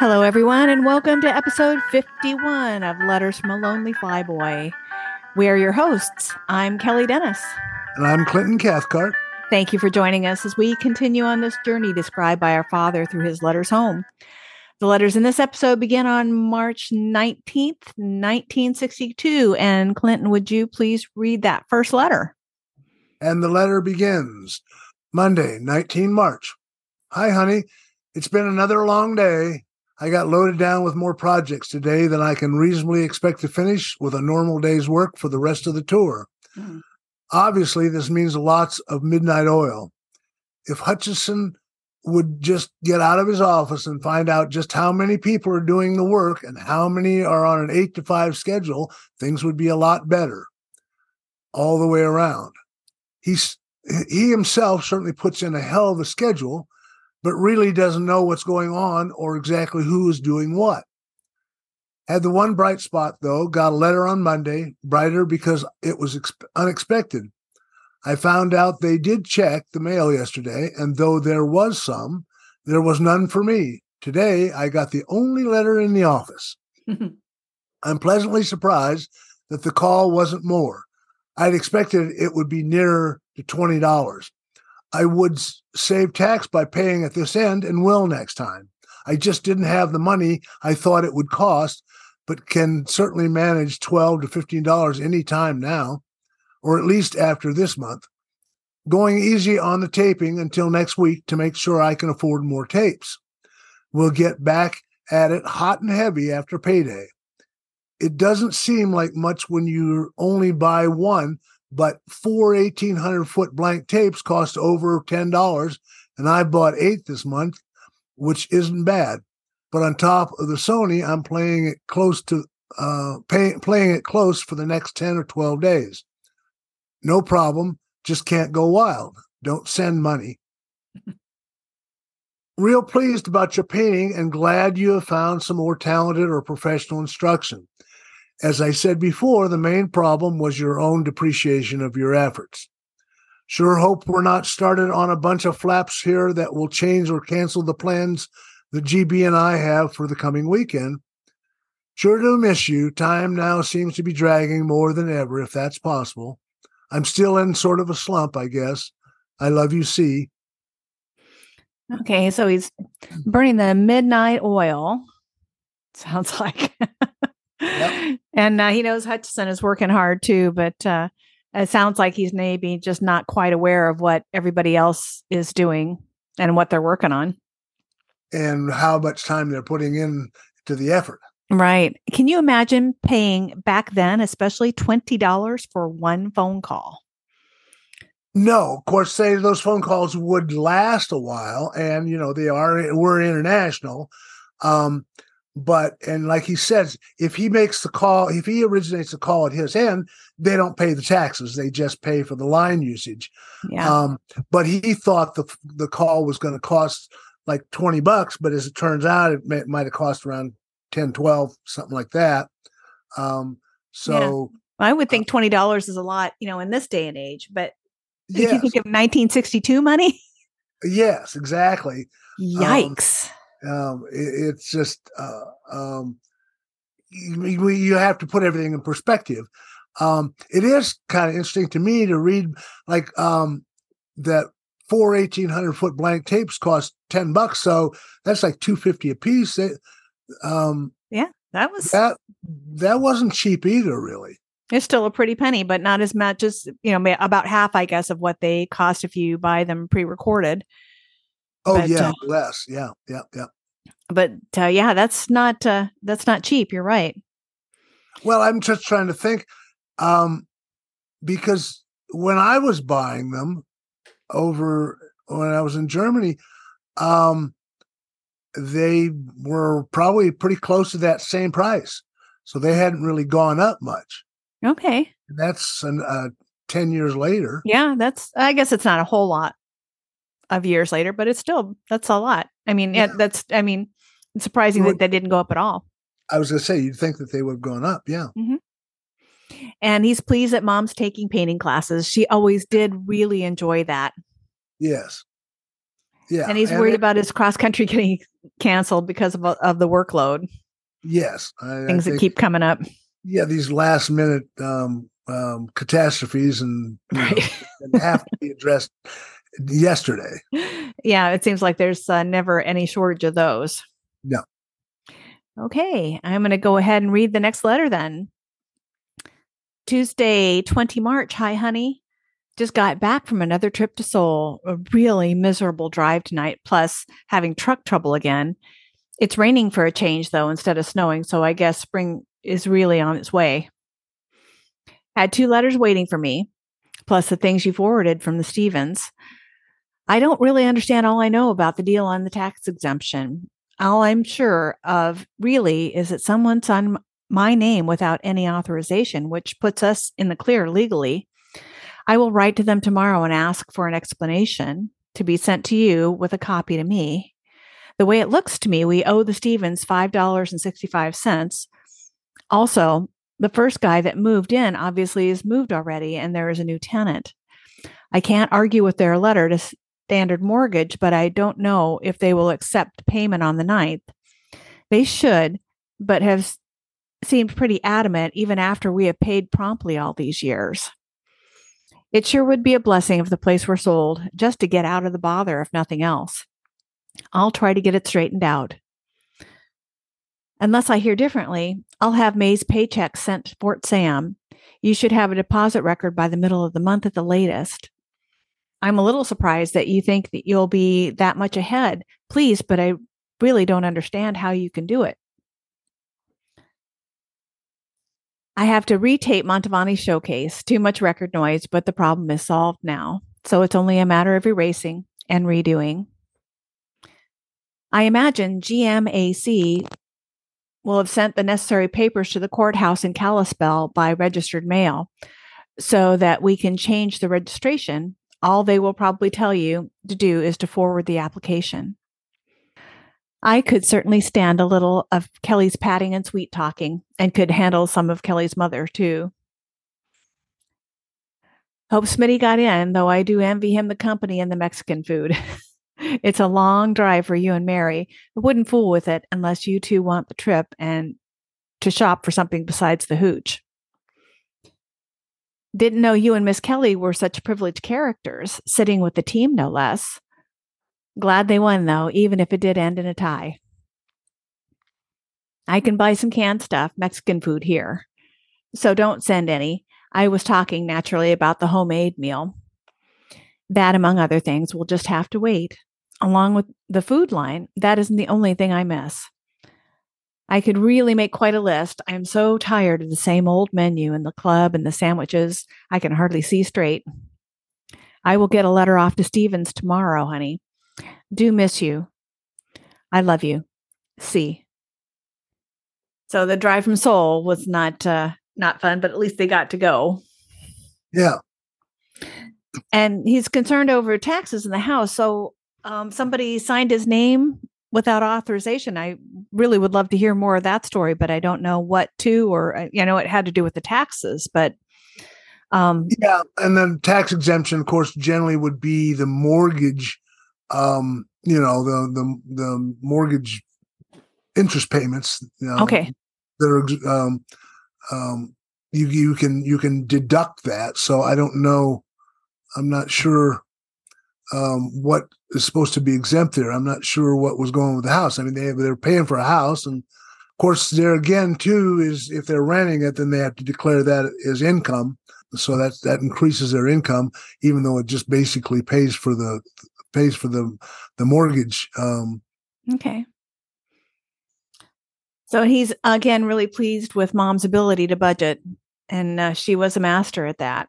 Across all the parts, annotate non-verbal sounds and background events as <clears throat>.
Hello, everyone, and welcome to episode 51 of Letters from a Lonely Flyboy. We are your hosts. I'm Kelly Dennis. And I'm Clinton Cathcart. Thank you for joining us as we continue on this journey described by our father through his letters home. The letters in this episode begin on March 19th, 1962. And Clinton, would you please read that first letter? And the letter begins Monday, 19 March. Hi, honey. It's been another long day. I got loaded down with more projects today than I can reasonably expect to finish with a normal day's work for the rest of the tour. Mm-hmm. Obviously, this means lots of midnight oil. If Hutchison would just get out of his office and find out just how many people are doing the work and how many are on an eight to five schedule, things would be a lot better all the way around. He's he himself certainly puts in a hell of a schedule, but really doesn't know what's going on or exactly who is doing what. Had the one bright spot, though, got a letter on Monday, brighter because it was ex- unexpected. I found out they did check the mail yesterday, and though there was some, there was none for me. Today, I got the only letter in the office. <laughs> I'm pleasantly surprised that the call wasn't more. I'd expected it would be nearer to $20. I would save tax by paying at this end and will next time. I just didn't have the money I thought it would cost, but can certainly manage 12 to $15 any time now, or at least after this month. Going easy on the taping until next week to make sure I can afford more tapes. We'll get back at it hot and heavy after payday. It doesn't seem like much when you only buy one, but four 1800 foot blank tapes cost over $10 and i bought eight this month which isn't bad. But on top of the sony i'm playing it close to uh pay, playing it close for the next 10 or 12 days. No problem just can't go wild. Don't send money. <laughs> Real pleased about your painting and glad you have found some more talented or professional instruction as I said before, the main problem was your own depreciation of your efforts. Sure hope we're not started on a bunch of flaps here that will change or cancel the plans that GB and I have for the coming weekend. Sure do miss you. Time now seems to be dragging more than ever, if that's possible. I'm still in sort of a slump, I guess. I love you, C. Okay, so he's burning the midnight oil. Sounds <laughs> like. Yep. And uh, he knows Hutchison is working hard too, but uh, it sounds like he's maybe just not quite aware of what everybody else is doing and what they're working on. And how much time they're putting in to the effort. Right. Can you imagine paying back then, especially $20 for one phone call? No, of course, say those phone calls would last a while, and you know they are we're international. Um, but and like he says if he makes the call if he originates the call at his end they don't pay the taxes they just pay for the line usage yeah. um but he thought the the call was going to cost like 20 bucks but as it turns out it may, might have cost around 10 12 something like that um so yeah. i would think uh $20 is a lot you know in this day and age but yes. if you think of 1962 money yes exactly um, yikes um, um, it, it's just uh, um, you, you, have to put everything in perspective. Um, it is kind of interesting to me to read like um, that four 1800 foot blank tapes cost 10 bucks. So that's like 250 a piece. They, um, yeah, that was that, that wasn't cheap either, really. It's still a pretty penny, but not as much as, you know, about half, I guess, of what they cost if you buy them pre recorded. Oh but, yeah, uh, less. Yeah, yeah, yeah. But uh, yeah, that's not uh, that's not cheap. You're right. Well, I'm just trying to think, um, because when I was buying them over when I was in Germany, um, they were probably pretty close to that same price, so they hadn't really gone up much. Okay, that's an, uh, ten years later. Yeah, that's. I guess it's not a whole lot of years later, but it's still that's a lot. I mean, yeah. that's I mean, it's surprising that they didn't go up at all. I was going to say you'd think that they would have gone up, yeah. Mm-hmm. And he's pleased that mom's taking painting classes. She always did really enjoy that. Yes. Yeah. And he's worried about his cross country <laughs> getting canceled because of, of the workload. Yes. I, Things I that keep coming up. Yeah. These last minute um, um, catastrophes and, right. know, have to be addressed yesterday. Yeah. It seems like there's uh, never any shortage of those. No. Okay. I'm going to go ahead and read the next letter then. Tuesday, 20 March. Hi, honey. Just got back from another trip to Seoul. A really miserable drive tonight, plus having truck trouble again. It's raining for a change, though, instead of snowing. So I guess spring is really on its way. Had two letters waiting for me, plus the things you forwarded from the Stevens. I don't really understand all I know about the deal on the tax exemption. All I'm sure of really is that someone signed my name without any authorization, which puts us in the clear legally. I will write to them tomorrow and ask for an explanation to be sent to you with a copy to me. The way it looks to me, we owe the Stevens $5.65. Also, the first guy that moved in obviously is moved already, and there is a new tenant. I can't argue with their letter to standard mortgage, but I don't know if they will accept payment on the 9th. They should, but have seemed pretty adamant even after we have paid promptly all these years. It sure would be a blessing if the place were sold, just to get out of the bother, if nothing else. I'll try to get it straightened out. Unless I hear differently, I'll have May's paycheck sent to Fort Sam. You should have a deposit record by the middle of the month at the latest. I'm a little surprised that you think that you'll be that much ahead. Please, but I really don't understand how you can do it. I have to retape Mantovani Showcase. Too much record noise, but the problem is solved now. So it's only a matter of erasing and redoing. I imagine GMAC will have sent the necessary papers to the courthouse in Kalispell by registered mail so that we can change the registration. All they will probably tell you to do is to forward the application. I could certainly stand a little of Kelly's patting and sweet talking and could handle some of Kelly's mother too. Hope Smitty got in, though I do envy him the company and the Mexican food. <laughs> it's a long drive for you and Mary. I wouldn't fool with it unless you two want the trip and to shop for something besides the hooch. Didn't know you and Miss Kelly were such privileged characters, sitting with the team no less. Glad they won, though, even if it did end in a tie. I can buy some canned stuff, Mexican food here. So don't send any. I was talking naturally about the homemade meal. That, among other things, will just have to wait. Along with the food line, that isn't the only thing I miss. I could really make quite a list. I'm so tired of the same old menu and the club and the sandwiches. I can hardly see straight. I will get a letter off to Stevens tomorrow, honey. Do miss you. I love you. See. So the drive from Seoul was not uh, not fun, but at least they got to go. Yeah. And he's concerned over taxes in the house. So um, somebody signed his name without authorization. I really would love to hear more of that story, but I don't know what to, or uh, you know, it had to do with the taxes. But um, yeah, and then tax exemption, of course, generally would be the mortgage um, you know, the the the mortgage interest payments. You know, okay. That are um, um, you you can you can deduct that. So I don't know. I'm not sure um, what is supposed to be exempt there. I'm not sure what was going on with the house. I mean, they they're paying for a house, and of course, there again too is if they're renting it, then they have to declare that as income. So that that increases their income, even though it just basically pays for the pays for the the mortgage. Um, okay. So he's again really pleased with mom's ability to budget, and uh, she was a master at that.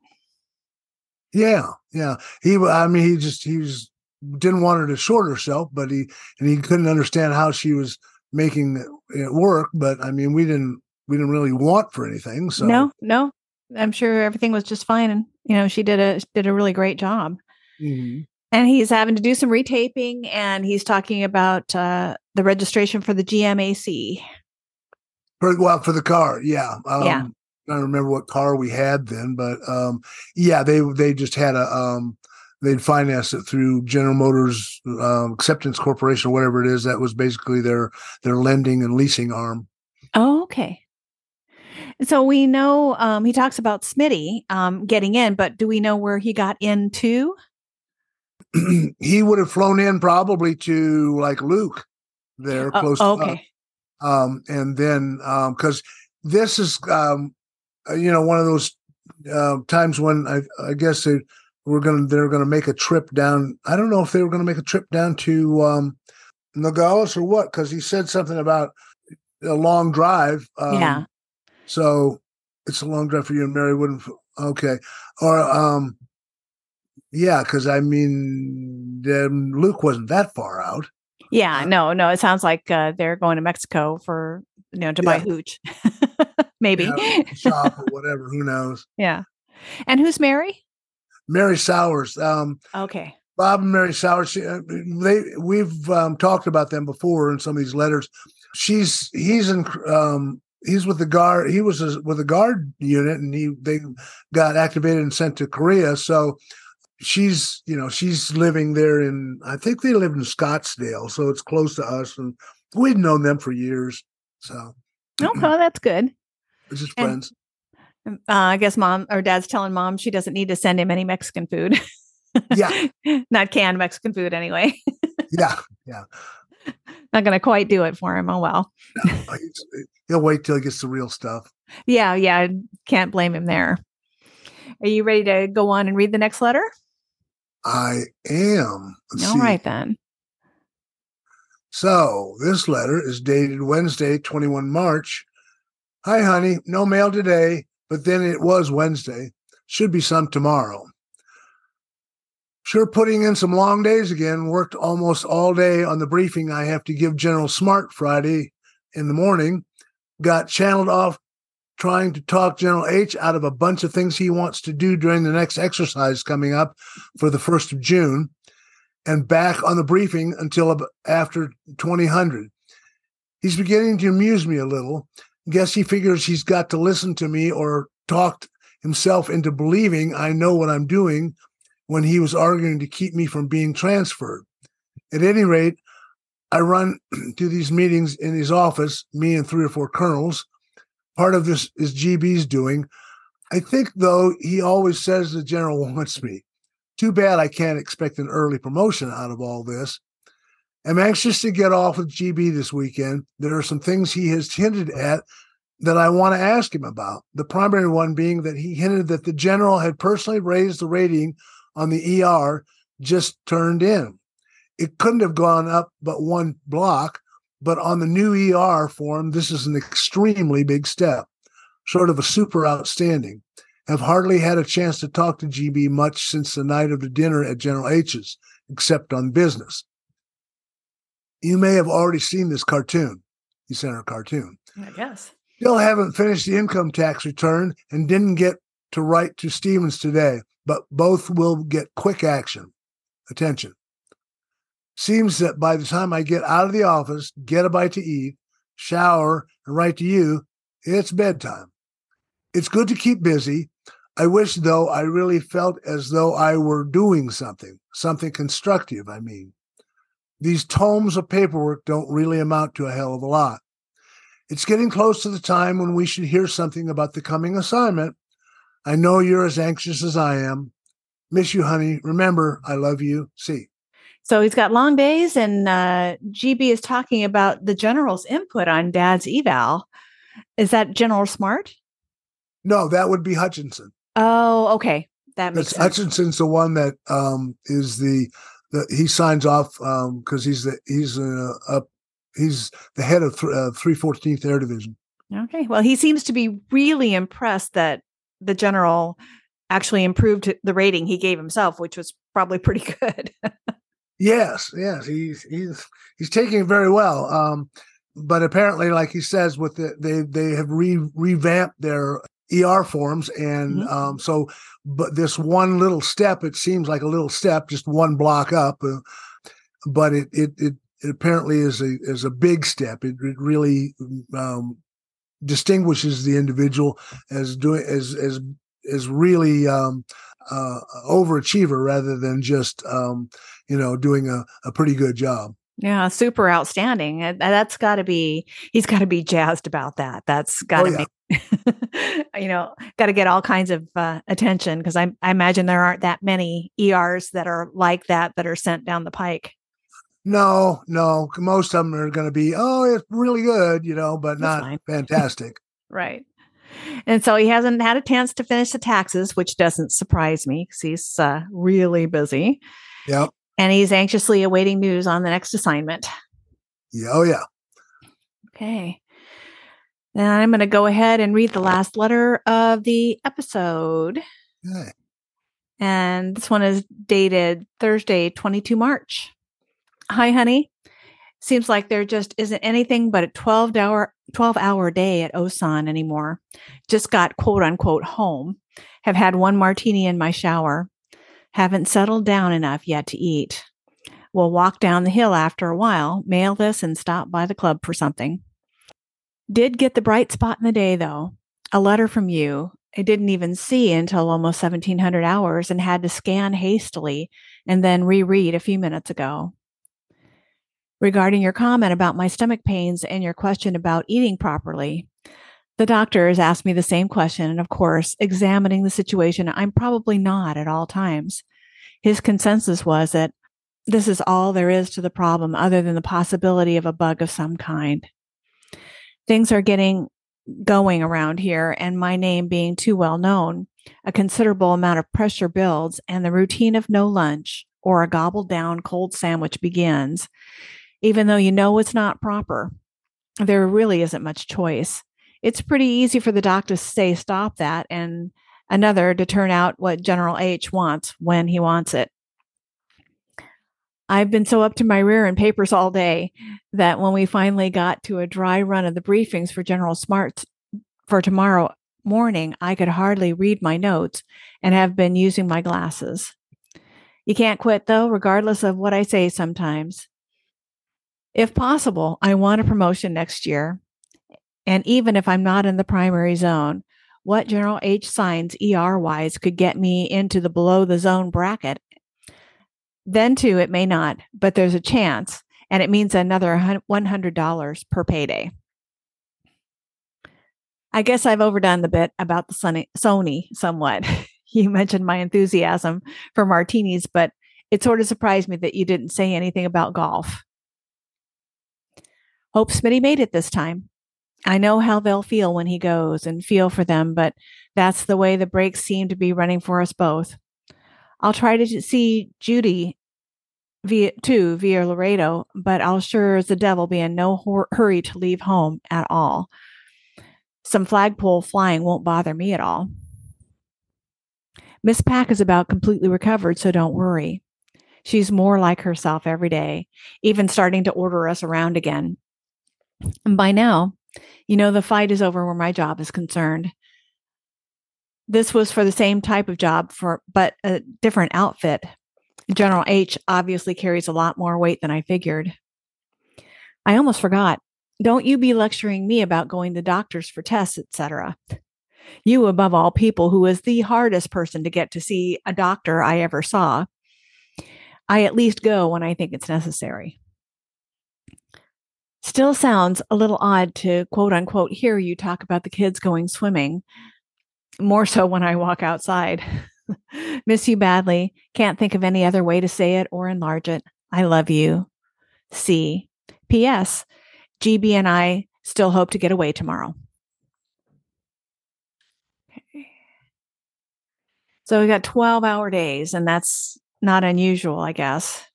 Yeah, yeah. He, I mean, he just he was didn't want her to short herself, but he and he couldn't understand how she was making it work. But I mean, we didn't we didn't really want for anything. So no, no, I'm sure everything was just fine, and you know, she did a did a really great job. Mm-hmm and he's having to do some retaping and he's talking about uh, the registration for the GMAC. For, well, for the car, yeah. Um, yeah. I don't remember what car we had then, but um, yeah, they they just had a um, they'd finance it through General Motors um, Acceptance Corporation or whatever it is. That was basically their their lending and leasing arm. Oh, okay. So we know um, he talks about Smitty um, getting in, but do we know where he got into? <clears throat> he would have flown in probably to like Luke there Oh, close. okay. To, um, and then because this is um, you know one of those uh, times when I, I guess they were gonna they're gonna make a trip down. I don't know if they were gonna make a trip down to um, Nogales or what because he said something about a long drive. Um, yeah. So it's a long drive for you and Mary wouldn't. Okay. Or, um, yeah, because I mean, Luke wasn't that far out. Yeah. uh, No, no. It sounds like uh, they're going to Mexico for, you know, to buy Yeah. hooch. <laughs> Maybe. Yeah, <laughs> shop or whatever. Who knows? yeah. And who's Mary? Mary Sowers. Um, Okay. Bob and Mary Sowers. Uh, they we've um, talked about them before in some of these letters. She's he's in um, he's with the guard. He was a, with the guard unit, and he they got activated and sent to Korea. So she's you know she's living there in I think they live in Scottsdale, so it's close to us, and we'd known them for years. So Okay. That's good. it's just And- friends. Uh, I guess mom or dad's telling mom she doesn't need to send him any Mexican food. Yeah, <laughs> Not canned Mexican food anyway. yeah. Yeah. <laughs> Not going to quite do it for him. Oh, well. He's- He'll wait till he gets the real stuff. Yeah. Yeah. Can't blame him there. Are you ready to go on and read the next letter? I am. Let's All see. right, then. So this letter is dated Wednesday, 21 March. Hi, honey. No mail today, but then it was Wednesday. Should be some tomorrow. Sure, putting in some long days again. Worked almost all day on the briefing I have to give General Smart Friday in the morning. Got channeled off trying to talk General H out of a bunch of things he wants to do during the next exercise coming up for the 1st of June and back on the briefing until after 2000. He's beginning to amuse me a little. Guess he figures he's got to listen to me or talked himself into believing I know what I'm doing when he was arguing to keep me from being transferred. At any rate, I run <clears throat> to these meetings in his office, me and three or four colonels. Part of this is GB's doing. I think, though, he always says the general <laughs> wants me. Too bad I can't expect an early promotion out of all this. I'm anxious to get off with GB this weekend. There are some things he has hinted at that I want to ask him about. The primary one being that he hinted that the general had personally raised the rating on the ER just turned in. It couldn't have gone up but one block, but on the new ER form, this is an extremely big step, sort of a super outstanding have hardly had a chance to talk to GB much since the night of the dinner at General H's, except on business. You may have already seen this cartoon. He sent her a cartoon. I guess. Still haven't finished the income tax return and didn't get to write to Stevens today, but both will get quick action. Attention. Seems that by the time I get out of the office, get a bite to eat, shower, and write to you, it's bedtime. It's good to keep busy. I wish, though, I really felt as though I were doing something, something constructive, I mean. These tomes of paperwork don't really amount to a hell of a lot. It's getting close to the time when we should hear something about the coming assignment. I know you're as anxious as I am. Miss you, honey. Remember, I love you. See. So he's got long days, and uh, GB is talking about the general's input on dad's eval. Is that General Smart? No, that would be Hutchison. Oh, okay. That makes sense. Hutchison's the one that um, is the, the he signs off because he's the he's uh, up he's the head of uh, 314th Air Division. Okay. Well, he seems to be really impressed that the general actually improved the rating he gave himself, which was probably <laughs> pretty good. Yes, yes, he's he's he's taking it very well. Um, but apparently, like he says, with the they they have re revamped their ER forms, and Mhm. um, so but this one little step, it seems like a little step, just one block up, uh, but it it it, it apparently is a is a big step. It, it really um, distinguishes the individual as doing as as is really um, uh, overachiever rather than just um, you know doing a, a pretty good job. Yeah, super outstanding. That's got to be, he's got to be jazzed about that. That's got to oh, yeah. be, <laughs> you know, got to get all kinds of uh, attention because I, I imagine there aren't that many ERs that are like that that are sent down the pike. No, no. Most of them are going to be, oh, it's really good, you know, but That's not fine. fantastic. <laughs> right. And so he hasn't had a chance to finish the taxes, which doesn't surprise me because he's uh, really busy. Yep and he's anxiously awaiting news on the next assignment. Yeah, oh, yeah. Okay. Then I'm going to go ahead and read the last letter of the episode. Okay. And this one is dated Thursday, 22 March. Hi, honey. Seems like there just isn't anything but a 12 hour 12 hour day at Osan anymore. Just got quote unquote home. Have had one martini in my shower. Haven't settled down enough yet to eat. We'll walk down the hill after a while, mail this, and stop by the club for something. Did get the bright spot in the day, though. A letter from you. I didn't even see until almost 1700 hours and had to scan hastily and then reread a few minutes ago. Regarding your comment about my stomach pains and your question about eating properly, the doctor has asked me the same question, and of course, examining the situation, I'm probably not at all times. His consensus was that this is all there is to the problem, other than the possibility of a bug of some kind. Things are getting going around here, and my name being too well known, a considerable amount of pressure builds, and the routine of no lunch or a gobbled down cold sandwich begins. Even though you know it's not proper, there really isn't much choice it's pretty easy for the doc to say stop that and another to turn out what General H wants when he wants it. I've been so up to my rear in papers all day that when we finally got to a dry run of the briefings for General Smart for tomorrow morning, I could hardly read my notes and have been using my glasses. You can't quit though, regardless of what I say sometimes. If possible, I want a promotion next year. And even if I'm not in the primary zone, what General H signs ER wise could get me into the below the zone bracket. Then, too, it may not, but there's a chance, and it means another $100 per payday. I guess I've overdone the bit about the Sony somewhat. <laughs> you mentioned my enthusiasm for martinis, but it sort of surprised me that you didn't say anything about golf. Hope Smitty made it this time. I know how they'll feel when he goes and feel for them, but that's the way the breaks seem to be running for us both. I'll try to see Judy via too via Laredo, but I'll sure as the devil be in no hor- hurry to leave home at all. Some flagpole flying won't bother me at all. Miss Pack is about completely recovered, so don't worry. She's more like herself every day, even starting to order us around again. And by now, you know, the fight is over where my job is concerned. This was for the same type of job for but a different outfit. General H obviously carries a lot more weight than I figured. I almost forgot. Don't you be lecturing me about going to doctors for tests, etc. You, above all people, who is the hardest person to get to see a doctor I ever saw. I at least go when I think it's necessary. Still sounds a little odd to quote unquote hear you talk about the kids going swimming, more so when I walk outside. <laughs> Miss you badly. Can't think of any other way to say it or enlarge it. I love you. C. P.S. GB and I still hope to get away tomorrow. Okay. So we got 12 hour days, and that's not unusual, I guess.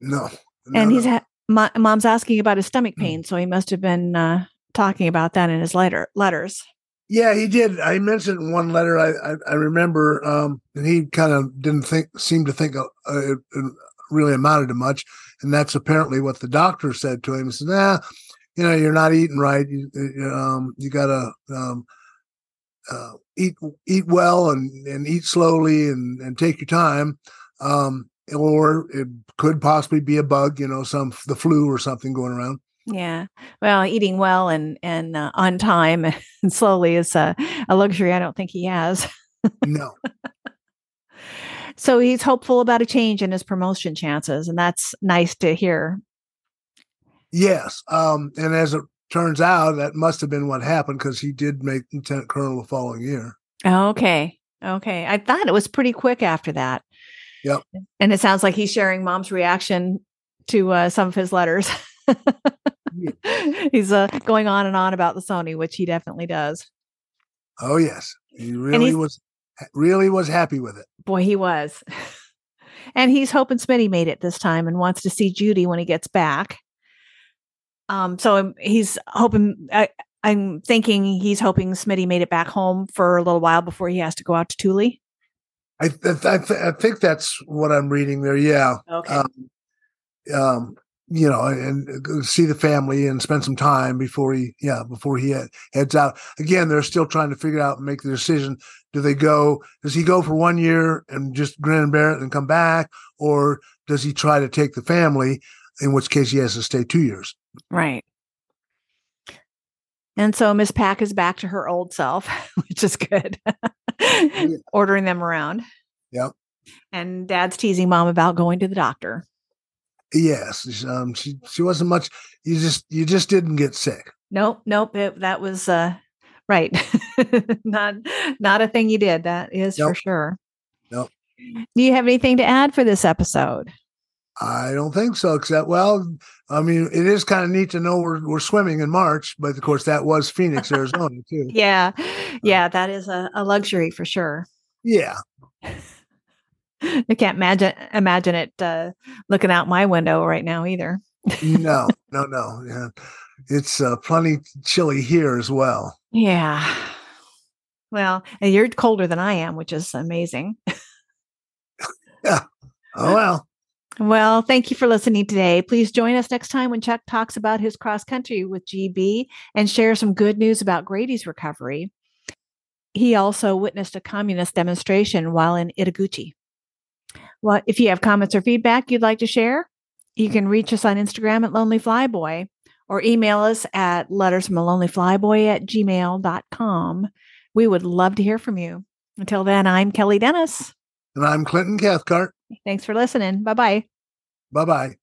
No. and he's had my mom's asking about his stomach hmm. pain, so he must have been uh, talking about that in his letter letters. Yeah, he did. I mentioned one letter I I, I remember, um, and he kind of didn't think seem to think uh, it, it, really amounted to much, and that's apparently what the doctor said to him. He said, "Nah, you know, you're not eating right. You um, you gotta um, uh, eat eat well and and eat slowly and and take your time." Um, or it could possibly be a bug, you know, some the flu or something going around. Yeah. Well, eating well and and uh, on time <laughs> and slowly is a, a luxury I don't think he has. no. So he's hopeful about a change in his promotion chances, and that's nice to hear. Yes. Um, and as it turns out, that must have been what happened because he did make lieutenant colonel the following year. Okay. Okay. I thought it was pretty quick after that. Yep. And it sounds like he's sharing mom's reaction to uh, some of his letters. <laughs> he's uh, going on and on about the Sony, which he definitely does. Oh yes, he really was really was happy with it. Boy, he was. <laughs> and he's hoping Smitty made it this time and wants to see Judy when he gets back. Um, so he's hoping. I, I'm thinking he's hoping Smitty made it back home for a little while before he has to go out to Thule. I I, I think that's what I'm reading there. Yeah. Okay. Um, um, you know, and see the family and spend some time before he, yeah, before he heads out. Again, they're still trying to figure out and make the decision. Do they go? Does he go for one year and just grin and bear it and come back, or does he try to take the family? In which case, he has to stay two years. Right. And so Miss Pack is back to her old self, <laughs> which is good. <laughs> <laughs> Ordering them around. Yep. And Dad's teasing Mom about going to the doctor. Yes, um, she she wasn't much. You just you just didn't get sick. Nope, nope. It, that was uh, right. <laughs> not not a thing you did. That is nope. for sure. Nope. Do you have anything to add for this episode? I don't think so. Except, well, I mean, it is kind of neat to know we're we're swimming in March, but of course that was Phoenix, <laughs> Arizona, too. yeah, yeah, that is a, a luxury for sure. Yeah. <laughs> I can't imagine imagine it uh, looking out my window right now either. no, <laughs> no, no. Yeah. It's uh, plenty chilly here as well. Yeah. Well, you're colder than I am, which is amazing. yeah. Oh well. Well, thank you for listening today. Please join us next time when Chuck talks about his cross country with GB and share some good news about Grady's recovery. He also witnessed a communist demonstration while in Itaguchi. Well, if you have comments or feedback you'd like to share, you can reach us on Instagram at Lonely Flyboy or email us at letters from a lonely flyboy at gmail.com. We would love to hear from you. Until then, I'm Kelly Dennis. And I'm Clinton Cathcart. Thanks for listening. Bye bye. Bye bye.